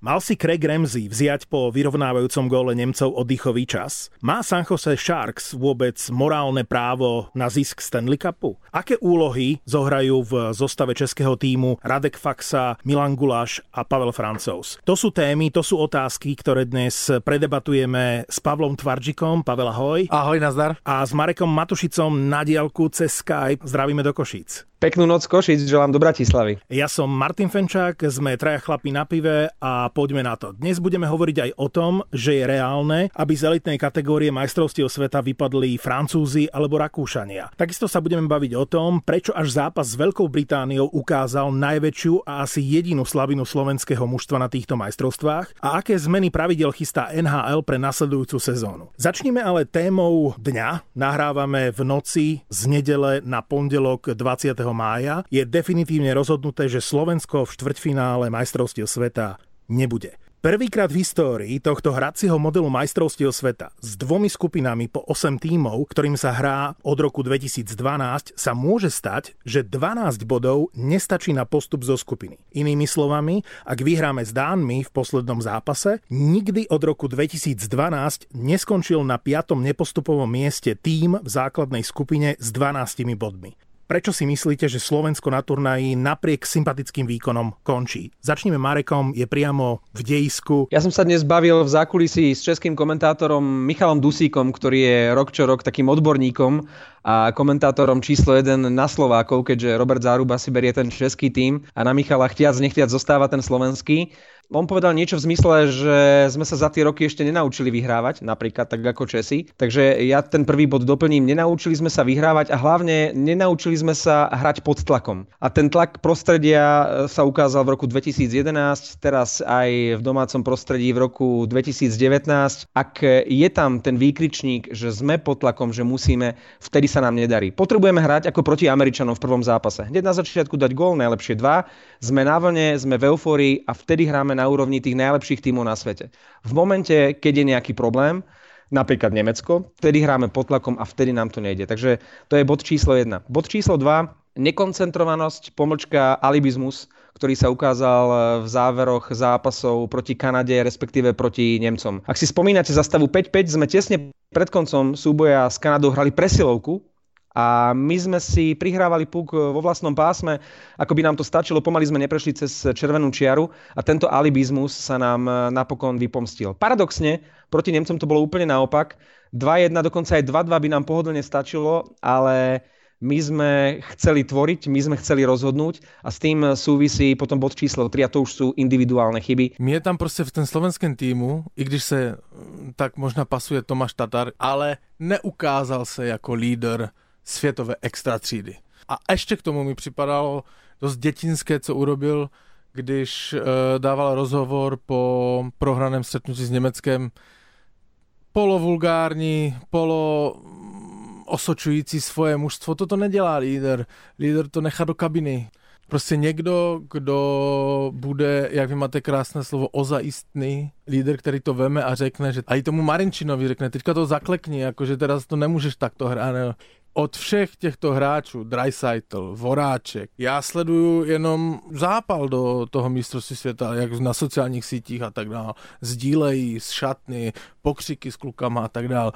Mal si Craig Ramsey vziať po vyrovnávajúcom góle Nemcov oddychový čas? Má San Jose Sharks vôbec morálne právo na zisk Stanley Cupu? Aké úlohy zohrajú v zostave českého týmu Radek Faxa, Milan Guláš a Pavel Francouz? To sú témy, to sú otázky, ktoré dnes predebatujeme s Pavlom Tvarčikom. Pavel, ahoj. Ahoj, nazdar. A s Marekom Matušicom na diálku cez Skype. Zdravíme do Košíc. Peknú noc Košic, želám do Bratislavy. Ja som Martin Fenčák, sme traja chlapi na pive a poďme na to. Dnes budeme hovoriť aj o tom, že je reálne, aby z elitnej kategórie majstrovstiev sveta vypadli Francúzi alebo Rakúšania. Takisto sa budeme baviť o tom, prečo až zápas s Veľkou Britániou ukázal najväčšiu a asi jedinú slavinu slovenského mužstva na týchto majstrovstvách a aké zmeny pravidel chystá NHL pre nasledujúcu sezónu. Začneme ale témou dňa. Nahrávame v noci z nedele na pondelok 20 mája je definitívne rozhodnuté, že Slovensko v štvrťfinále majstrovstiev sveta nebude. Prvýkrát v histórii tohto hracieho modelu majstrovstiev sveta s dvomi skupinami po 8 tímov, ktorým sa hrá od roku 2012, sa môže stať, že 12 bodov nestačí na postup zo skupiny. Inými slovami, ak vyhráme s Dánmi v poslednom zápase, nikdy od roku 2012 neskončil na 5. nepostupovom mieste tým v základnej skupine s 12 bodmi. Prečo si myslíte, že Slovensko na turnaji napriek sympatickým výkonom končí? Začneme Marekom, je priamo v dejisku. Ja som sa dnes bavil v zákulisí s českým komentátorom Michalom Dusíkom, ktorý je rok čo rok takým odborníkom a komentátorom číslo 1 na Slovákov, keďže Robert Záruba si berie ten český tým a na Michala chtiac nechtiac zostáva ten slovenský on povedal niečo v zmysle, že sme sa za tie roky ešte nenaučili vyhrávať, napríklad tak ako Česi. Takže ja ten prvý bod doplním. Nenaučili sme sa vyhrávať a hlavne nenaučili sme sa hrať pod tlakom. A ten tlak prostredia sa ukázal v roku 2011, teraz aj v domácom prostredí v roku 2019. Ak je tam ten výkričník, že sme pod tlakom, že musíme, vtedy sa nám nedarí. Potrebujeme hrať ako proti Američanom v prvom zápase. Hneď na začiatku dať gól, najlepšie dva. Sme na vlne, sme v eufórii a vtedy hráme na úrovni tých najlepších tímov na svete. V momente, keď je nejaký problém, napríklad Nemecko, vtedy hráme pod tlakom a vtedy nám to nejde. Takže to je bod číslo 1. Bod číslo 2, nekoncentrovanosť, pomlčka, alibizmus, ktorý sa ukázal v záveroch zápasov proti Kanade, respektíve proti Nemcom. Ak si spomínate za stavu 5-5, sme tesne pred koncom súboja s Kanadou hrali presilovku, a my sme si prihrávali puk vo vlastnom pásme, ako by nám to stačilo, pomaly sme neprešli cez červenú čiaru a tento alibizmus sa nám eh, napokon vypomstil. Paradoxne, proti Nemcom to bolo úplne naopak. 2-1, dokonca aj 2-2 by nám pohodlne stačilo, ale my sme chceli tvoriť, my sme chceli rozhodnúť a s tým súvisí potom bod číslo 3 a to už sú individuálne chyby. Mne tam proste v ten slovenském týmu, i když se mm, tak možná pasuje Tomáš Tatar, ale neukázal se jako líder světové extra třídy. A ještě k tomu mi připadalo dost dětinské, co urobil, když uh, dával rozhovor po prohraném stretnutí s Německem. Polovulgární, polo mm, osočující svoje mužstvo. Toto nedělá líder. Líder to nechá do kabiny. Prostě někdo, kdo bude, jak vy máte krásné slovo, ozajistný líder, který to veme a řekne, že a i tomu Marinčinovi řekne, teďka to zaklekni, jakože teraz to nemůžeš takto hrát od všech těchto hráčů, Dreisaitl, Voráček, já sleduju jenom zápal do toho mistrovství světa, jak na sociálních sítích a tak dále. Sdílejí z šatny, pokřiky s klukama a tak dále.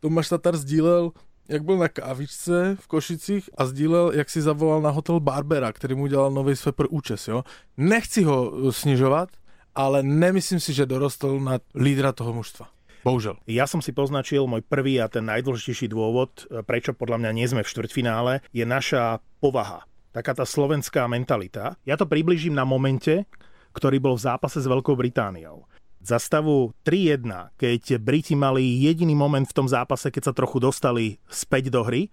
Tomáš Tatar sdílel jak byl na kávičce v Košicích a sdílel, jak si zavolal na hotel Barbera, který mu dělal nový Sveper účes, jo. Nechci ho snižovat, ale nemyslím si, že dorostl na lídra toho mužstva. Bohužel. Ja som si poznačil môj prvý a ten najdôležitejší dôvod, e, prečo podľa mňa nie sme v štvrťfinále, je naša povaha. Taká tá slovenská mentalita. Ja to približím na momente, ktorý bol v zápase s Veľkou Britániou. Za stavu 3-1, keď Briti mali jediný moment v tom zápase, keď sa trochu dostali späť do hry,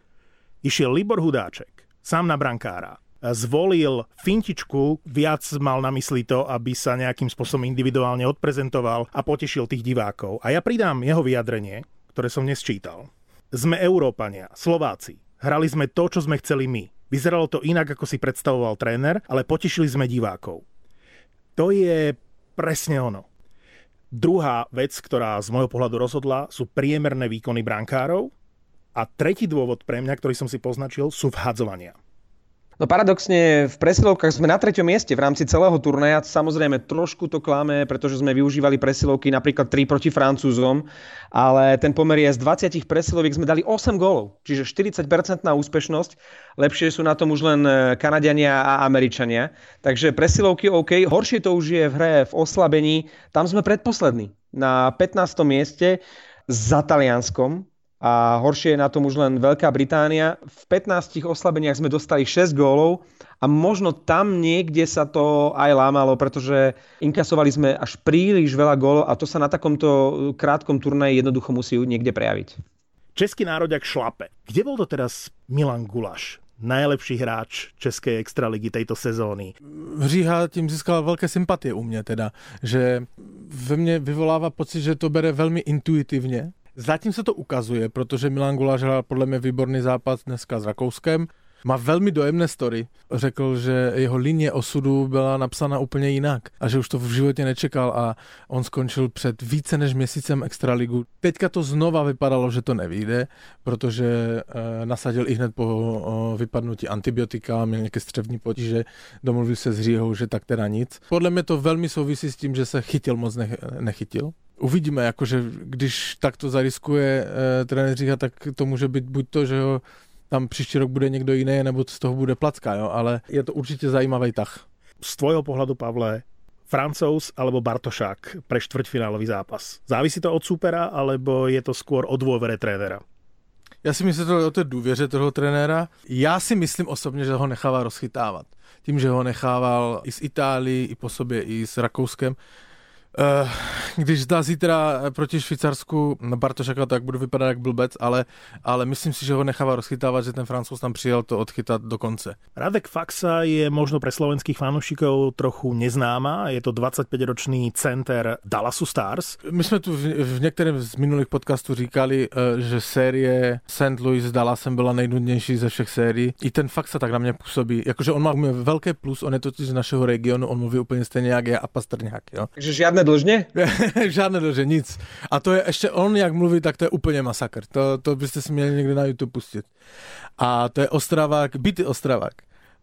išiel Libor Hudáček, sám na brankára zvolil fintičku, viac mal na mysli to, aby sa nejakým spôsobom individuálne odprezentoval a potešil tých divákov. A ja pridám jeho vyjadrenie, ktoré som dnes čítal. Sme Európania, Slováci. Hrali sme to, čo sme chceli my. Vyzeralo to inak, ako si predstavoval tréner, ale potešili sme divákov. To je presne ono. Druhá vec, ktorá z môjho pohľadu rozhodla, sú priemerné výkony brankárov. A tretí dôvod pre mňa, ktorý som si poznačil, sú vhadzovania No paradoxne v presilovkách sme na treťom mieste v rámci celého turnaja. Samozrejme trošku to klame, pretože sme využívali presilovky napríklad 3 proti Francúzom, ale ten pomer je z 20 presiloviek sme dali 8 gólov, čiže 40% na úspešnosť. Lepšie sú na tom už len e, Kanadiania a Američania. Takže presilovky OK. Horšie to už je v hre v oslabení. Tam sme predposlední na 15. mieste za Talianskom a horšie je na tom už len Veľká Británia. V 15 oslabeniach sme dostali 6 gólov a možno tam niekde sa to aj lámalo, pretože inkasovali sme až príliš veľa gólov a to sa na takomto krátkom turnaji jednoducho musí niekde prejaviť. Český nároďak šlape. Kde bol to teraz Milan Gulaš? najlepší hráč České extraligy tejto sezóny. Říha tím získal velké sympatie u mě teda, že ve mně vyvolává pocit, že to bere velmi intuitivně, Zatím se to ukazuje, protože Milan Guláš hrál podle mě výborný zápas dneska s Rakouskem. Má velmi dojemné story. Řekl, že jeho linie osudu byla napsána úplně jinak a že už to v životě nečekal a on skončil před více než měsícem Extraligu. Teďka to znova vypadalo, že to nevíde, protože e, nasadil i hned po o, vypadnutí antibiotika, měl nějaké střevní potíže, domluvil se s Říhou, že tak teda nic. Podle mě to velmi souvisí s tím, že se chytil moc ne, nechytil uvidíme, jakože když takto zariskuje e, trenér Říha, tak to může být buď to, že ho tam příští rok bude někdo jiný, nebo z toho bude placka, jo? ale je to určitě zajímavý tah. Z tvojho pohľadu, Pavle, Francouz alebo Bartošák pre štvrťfinálový zápas? Závisí to od supera, alebo je to skôr o dôvere trénera? Já si myslím, že to o té důvěře toho trenéra. Já si myslím osobně, že ho nechává rozchytávat. Tím, že ho nechával i z Itálii, i po sobě, i s Rakouskem, když dá zítra proti Švýcarsku Bartošaka, tak budu vypadat jak blbec, ale, ale myslím si, že ho nechává rozchytávať, že ten Francouz tam přijel to odchytať do konce. Radek Faxa je možno pre slovenských fanúšikov trochu neznáma. Je to 25-ročný center Dallasu Stars. My jsme tu v, v některém z minulých podcastů říkali, uh, že série St. Louis s Dallasem byla nejnudnější ze všech sérií. I ten Faxa tak na mě působí. Jakože on má velké plus, on je totiž z našeho regionu, on mluví úplně stejně jak já a Pastrňák. Jo? Takže žiadne dlžne? Žádné dlžne, nic. A to je ešte on, jak mluví, tak to je úplně masakr. To, to byste si měli někde na YouTube pustit. A to je Ostravák, byty Ostravák.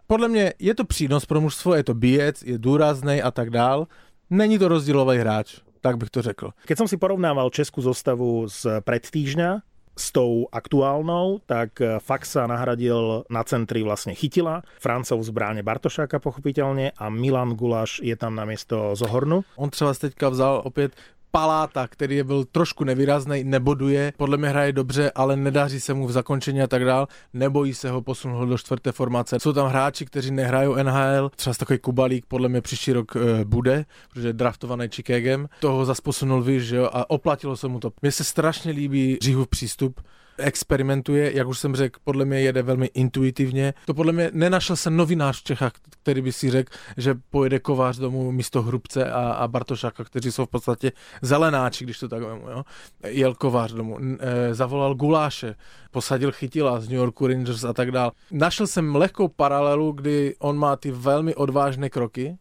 Podle mě je to přínos pro mužstvo, je to bijec, je důrazný a tak dál. Není to rozdílový hráč, tak bych to řekl. Keď som si porovnával českú zostavu z pred týždňa, s tou aktuálnou, tak eh, Faxa nahradil na centri vlastne Chytila, Francov v bráne Bartošáka pochopiteľne a Milan Gulaš je tam na miesto Zohornu. On třeba teďka vzal opět Paláta, který je byl trošku nevýrazný, neboduje, podle mě hraje dobře, ale nedaří se mu v zakončení a tak dál, nebojí se ho posunout do čtvrté formace. Jsou tam hráči, kteří nehrajou NHL, třeba takový Kubalík podle mě příští rok e, bude, protože je draftovaný Chicagem, toho zas posunul výš, že jo, a oplatilo se mu to. Mně se strašně líbí Říhův přístup, experimentuje, jak už jsem řekl, podle mě jede velmi intuitivně. To podle mě nenašel se novinář v Čechách, který by si řekl, že pojede Kovář domů místo Hrubce a, a Bartošáka, kteří jsou v podstatě zelenáči, když to tak vemu. Jo? Jel Kovář domů, e, zavolal Guláše, posadil Chytila z New Yorku Rangers a tak dál. Našel jsem lehkou paralelu, kdy on má ty velmi odvážné kroky.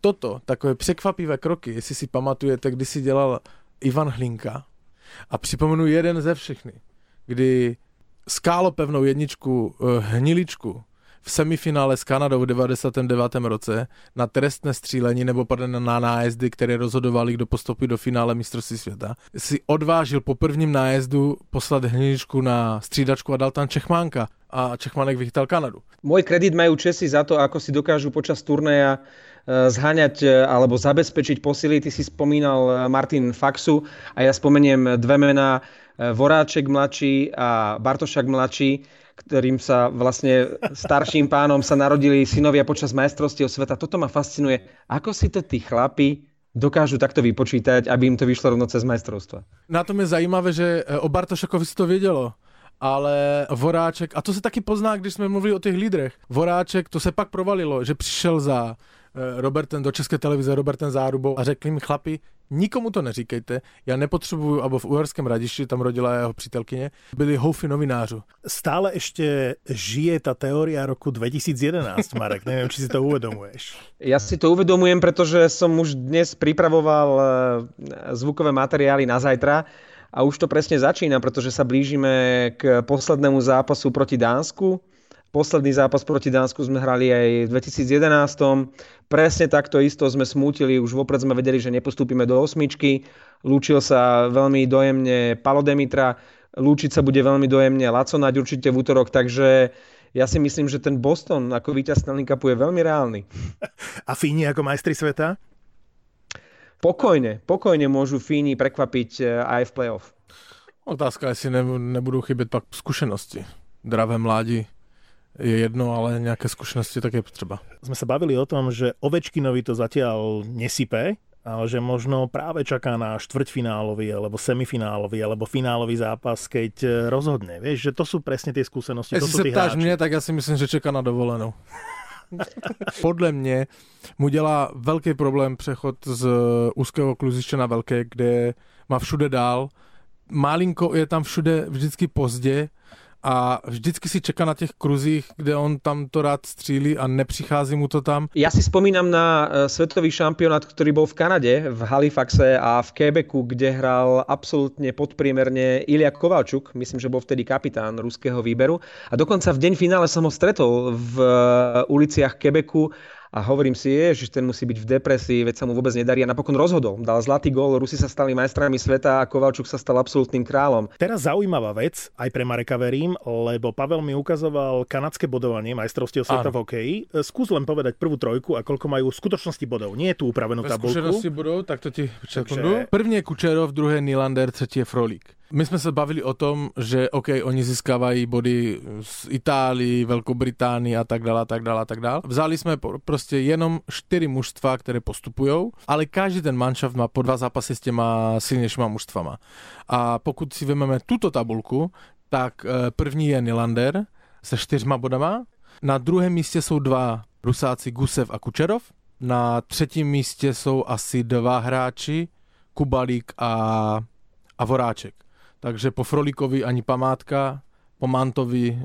Toto, takové překvapivé kroky, jestli si pamatujete, kdy si dělal Ivan Hlinka, a připomenu jeden ze všechny kdy skálopevnou jedničku uh, Hniličku v semifinále s Kanadou v 99. roce na trestné střílení nebo pardon, na nájezdy, které rozhodovali, kdo postupí do finále mistrovství světa, si odvážil po prvním nájezdu poslat Hniličku na střídačku a dal tam Čechmánka a Čechmánek vychytal Kanadu. Môj kredit majú Česi za to, ako si dokážu počas turnaja e, zháňať e, alebo zabezpečiť posily. Ty si spomínal Martin Faxu a ja spomeniem dve mená Eh, Voráček mladší a Bartošak mladší, ktorým sa vlastne starším pánom sa narodili synovia počas majstrovstiev sveta. Toto ma fascinuje. Ako si to tí chlapi dokážu takto vypočítať, aby im to vyšlo rovno cez majstrovstva? Na tom je zajímavé, že eh, o Bartošakovi si to vědělo ale Voráček, a to se taky pozná, když jsme mluvili o těch lídrech, Voráček, to se pak provalilo, že přišel za Eh, Robertem do České televize, Robertem Zárubou a řekli mi chlapi, nikomu to neříkejte, já nepotřebuju, abo v Uherském radišti, tam rodila jeho přítelkyně, byli houfy novinářů. Stále ještě žije ta teória roku 2011, Marek, nevím, či si to uvedomuješ. Ja si to uvedomujem, pretože som už dnes pripravoval eh, zvukové materiály na zajtra a už to presne začína, pretože sa blížime k poslednému zápasu proti Dánsku Posledný zápas proti Dánsku sme hrali aj v 2011. Presne takto isto sme smútili, už vopred sme vedeli, že nepostúpime do osmičky. Lúčil sa veľmi dojemne Palo Demitra, lúčiť sa bude veľmi dojemne Laco Naď určite v útorok, takže ja si myslím, že ten Boston ako víťaz Stanley Cupu je veľmi reálny. A Fíni ako majstri sveta? Pokojne, pokojne môžu Fíni prekvapiť eh, aj v playoff. Otázka, jestli ne, nebudou chybět pak zkušenosti. Dravé mládí je jedno, ale nejaké skúsenosti také potřeba. Sme sa bavili o tom, že Ovečkinovi to zatiaľ nesype, ale že možno práve čaká na štvrťfinálový, alebo semifinálový, alebo finálový zápas, keď e, rozhodne. Vieš, že to sú presne tie skúsenosti. Jestli to sú mne, tak ja si myslím, že čeká na dovolenou. Podle mě mu dělá velký problém přechod z úzkého kluziště na velké, kde má všude dál. Malinko je tam všude vždycky pozdě a vždycky si čeká na těch kruzích, kde on tam to rád střílí a nepřichází mu to tam. Ja si spomínam na e, svetový šampionát, ktorý bol v Kanade, v Halifaxe a v Quebecu, kde hral absolútne podpriemerne Ilia Kovalčuk, myslím, že bol vtedy kapitán ruského výberu. A dokonca v deň finále som ho stretol v e, uliciach Quebecu a hovorím si, že ten musí byť v depresii, veď sa mu vôbec nedarí a napokon rozhodol. Dal zlatý gól, Rusi sa stali majstrami sveta a Kovalčuk sa stal absolútnym kráľom. Teraz zaujímavá vec, aj pre Mareka verím, lebo Pavel mi ukazoval kanadské bodovanie majstrovstiev sveta v hokeji. Skús len povedať prvú trojku a koľko majú v skutočnosti bodov. Nie je tu upravenú tabulku. Skúsenosti bodov, tak to ti Takže... První je Kučerov, druhé Nylander, třetí je Frolík. My jsme se bavili o tom, že OK, oni získávají body z Itálii, Velkou Británii a tak dále, a tak dále, a tak dále. Vzali jsme prostě jenom čtyři mužstva, které postupují, ale každý ten manšaft má po dva zápasy s těma silnějšíma mužstvama. A pokud si vezmeme tuto tabulku, tak eh, první je Nylander se čtyřma bodama, na druhém místě jsou dva Rusáci Gusev a Kučerov, na třetím místě jsou asi dva hráči, Kubalík a, a Voráček. Takže po Frolíkovi ani památka, po Mantovi e,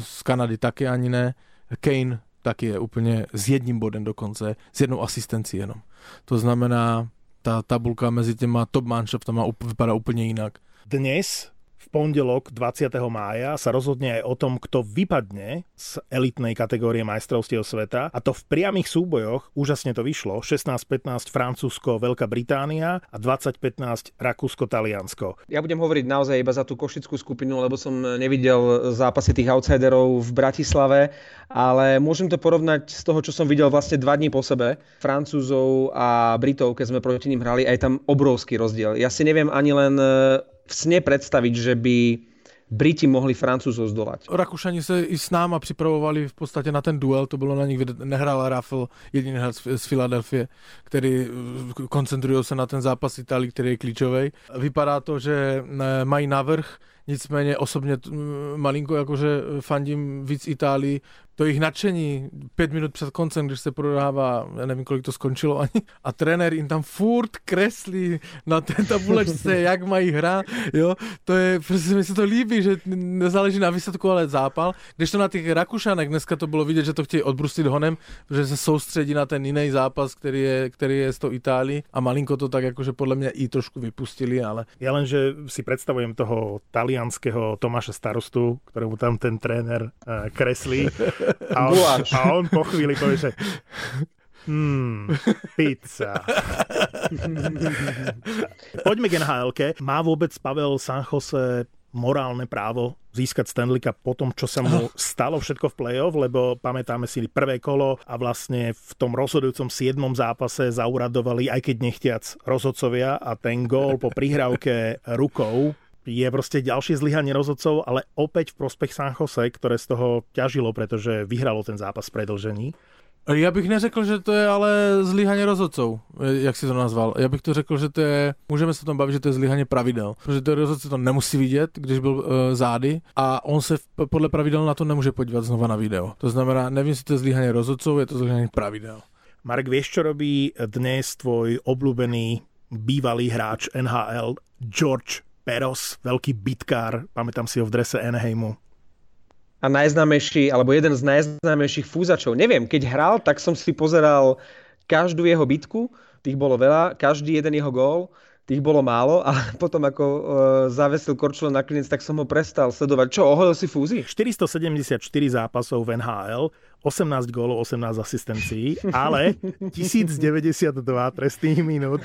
z Kanady taky ani ne. Kane taky je úplně s jedním bodem dokonce, s jednou asistencí jenom. To znamená, ta tabulka mezi těma top manšaftama vypadá úplně jinak. Dnes v pondelok 20. mája sa rozhodne aj o tom, kto vypadne z elitnej kategórie majstrovstiev sveta a to v priamých súbojoch úžasne to vyšlo 16-15 Francúzsko, Veľká Británia a 20-15 Rakúsko, Taliansko. Ja budem hovoriť naozaj iba za tú košickú skupinu, lebo som nevidel zápasy tých outsiderov v Bratislave, ale môžem to porovnať z toho, čo som videl vlastne dva dní po sebe. Francúzov a Britov, keď sme proti ním hrali, aj tam obrovský rozdiel. Ja si neviem ani len v sne predstaviť, že by Briti mohli Francúzov zdolať. Rakušani se i s náma připravovali v podstatě na ten duel, to bylo na nich, nehrál Raffel, jediný hráč z Filadelfie, který eh, koncentrují se na ten zápas Itálii, který je klíčový. Vypadá to, že eh, mají navrh, nicméně osobně malinko jakože fandím víc Itálii, to jejich nadšení pět minut před koncem, když se prodává, já nevím, kolik to skončilo ani, a trenér jim tam furt kreslí na té tabulečce, jak mají hrát, jo, to je, prostě mi se to líbí, že nezáleží na výsledku, ale zápal, když to na těch Rakušanech, dneska to bylo vidět, že to chtějí odbrustit honem, že se soustředí na ten jiný zápas, který je, který je s tou Itálií. A malinko to tak jakože podle mě i trošku vypustili, ale... Ja len, že si predstavujem toho talianského Tomáša starostu, ktorému tam ten tréner uh, kreslí a on, a on po chvíli povie, že Hmm, pizza. Poďme k nhl Má vôbec Pavel Sanchose morálne právo získať Stanley Cup po tom, čo sa mu stalo všetko v play-off, lebo pamätáme si prvé kolo a vlastne v tom rozhodujúcom 7. zápase zauradovali, aj keď nechtiac, rozhodcovia a ten gól po prihrávke rukou je proste ďalšie zlyhanie rozhodcov, ale opäť v prospech San Jose, ktoré z toho ťažilo, pretože vyhralo ten zápas v predlžení. Já bych neřekl, že to je ale zlyhaně rozhodcov, jak si to nazval. Já bych to řekl, že to je, můžeme se o tom bavit, že to je zlyhaně pravidel. Protože to rozhodce to nemusí vidět, když byl uh, zády a on se v, podle pravidel na to nemůže podívat znova na video. To znamená, nevím, jestli to je zlyhaně rozhodcov, je to zlyhaně pravidel. Marek, vieš, čo robí dnes tvoj obľúbený bývalý hráč NHL George Peros, veľký bitkár, pamätám si ho v drese Anaheimu. A najznámejší, alebo jeden z najznámejších fúzačov. Neviem, keď hral, tak som si pozeral každú jeho bitku, tých bolo veľa, každý jeden jeho gól. tých bolo málo a potom ako uh, zavesil Korčule na klinec, tak som ho prestal sledovať. Čo, oholil si fúzi? 474 zápasov v NHL, 18 gólov, 18 asistencií, ale 1092 trestných minút,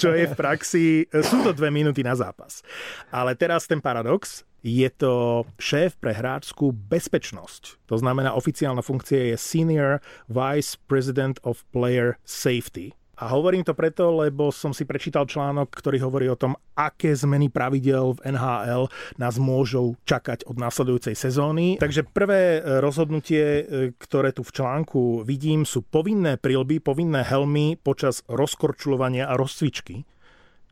čo je v praxi, sú to dve minúty na zápas. Ale teraz ten paradox, je to šéf pre hráčskú bezpečnosť. To znamená, oficiálna funkcia je Senior Vice President of Player Safety. A hovorím to preto, lebo som si prečítal článok, ktorý hovorí o tom, aké zmeny pravidel v NHL nás môžu čakať od následujúcej sezóny. Takže prvé e, rozhodnutie, e, ktoré tu v článku vidím, sú povinné prilby, povinné helmy počas rozkorčulovania a rozcvičky,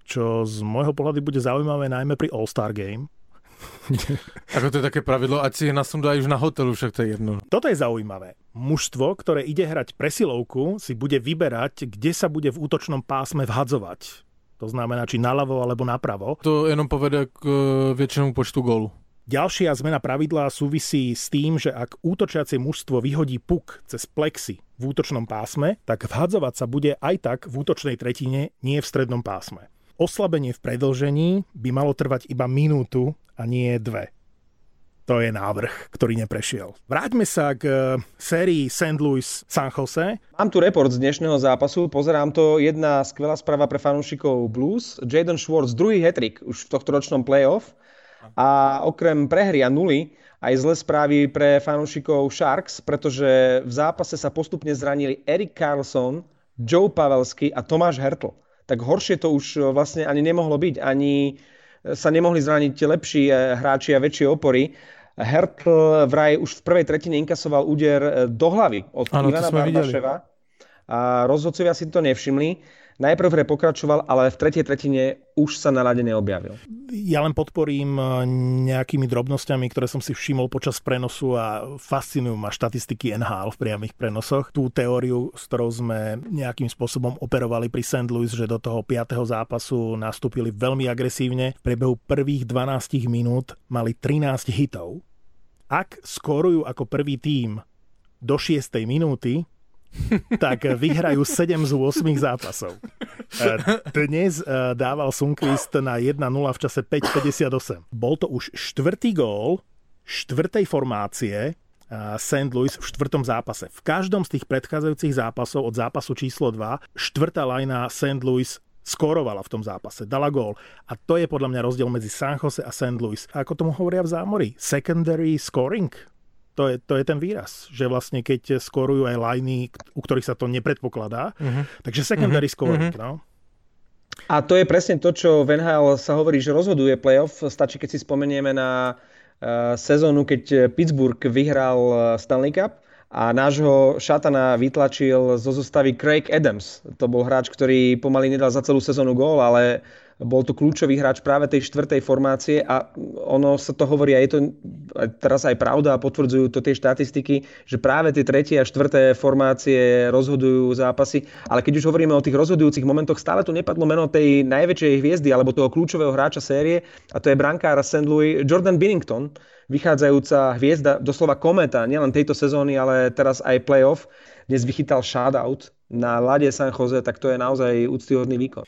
čo z môjho pohľadu bude zaujímavé najmä pri All-Star Game, Ako to je také pravidlo, ať si je nasunú aj už na hotelu, však to je jedno. Toto je zaujímavé. Mužstvo, ktoré ide hrať presilovku, si bude vyberať, kde sa bude v útočnom pásme vhadzovať. To znamená, či naľavo alebo napravo. To jenom povede k e, väčšinou počtu gólu. Ďalšia zmena pravidla súvisí s tým, že ak útočiace mužstvo vyhodí puk cez plexy v útočnom pásme, tak vhadzovať sa bude aj tak v útočnej tretine, nie v strednom pásme. Oslabenie v predlžení by malo trvať iba minútu a nie dve. To je návrh, ktorý neprešiel. Vráťme sa k eh, sérii St. Louis San Jose. Mám tu report z dnešného zápasu, pozerám to, jedna skvelá správa pre fanúšikov Blues. Jaden Schwartz, druhý hetrik už v tohto ročnom playoff. A okrem prehry a nuly, aj zlé správy pre fanúšikov Sharks, pretože v zápase sa postupne zranili Erik Carlson, Joe Pavelsky a Tomáš Hertl tak horšie to už e, vlastne ani nemohlo byť. Ani e, sa nemohli zraniť lepší e, hráči a väčšie opory. Hertl vraj už v prvej tretine inkasoval úder do hlavy od ano, Ivana Barbaševa. A rozhodcovia si to nevšimli. Najprv pokračoval, ale v tretej tretine už sa na rade neobjavil. Ja len podporím eh, nejakými drobnosťami, ktoré som si všimol počas prenosu a fascinujú ma štatistiky NHL v priamých prenosoch. Tú teóriu, s ktorou sme nejakým spôsobom operovali pri St. Louis, že do toho 5. zápasu nastúpili veľmi agresívne. V priebehu prvých 12 minút mali 13 hitov. Ak skorujú ako prvý tím do 6. minúty, tak vyhrajú 7 z 8 zápasov. E, dnes e, dával Sunquist na 1-0 v čase 5.58. Bol to už štvrtý gól štvrtej formácie St. Louis v štvrtom zápase. V každom z tých predchádzajúcich zápasov od zápasu číslo 2 štvrtá lajna St. Louis skorovala v tom zápase, dala gól. A to je podľa mňa rozdiel medzi San Jose a St. Louis. A ako tomu hovoria v zámori? Secondary scoring? To je, to je ten výraz, že vlastne keď skorujú aj lajny, u ktorých sa to nepredpokladá, uh-huh. takže secondary uh-huh. scoring, no. A to je presne to, čo v NHL sa hovorí, že rozhoduje playoff. Stačí, keď si spomenieme na uh, sezónu, keď Pittsburgh vyhral eh, Stanley Cup a nášho šatana vytlačil zo zostavy Craig Adams. To bol hráč, ktorý pomaly nedal za celú sezónu gól, ale bol to kľúčový hráč práve tej štvrtej formácie a ono sa to hovorí a je to teraz aj pravda a potvrdzujú to tie štatistiky, že práve tie tretie a štvrté formácie rozhodujú zápasy. Ale keď už hovoríme o tých rozhodujúcich momentoch, stále tu nepadlo meno tej najväčšej hviezdy alebo toho kľúčového hráča série a to je brankár St. Louis Jordan Binnington, vychádzajúca hviezda, doslova kometa, nielen tejto sezóny, ale teraz aj playoff. Dnes vychytal shoutout na lade San Jose, tak to je naozaj úctyhodný výkon.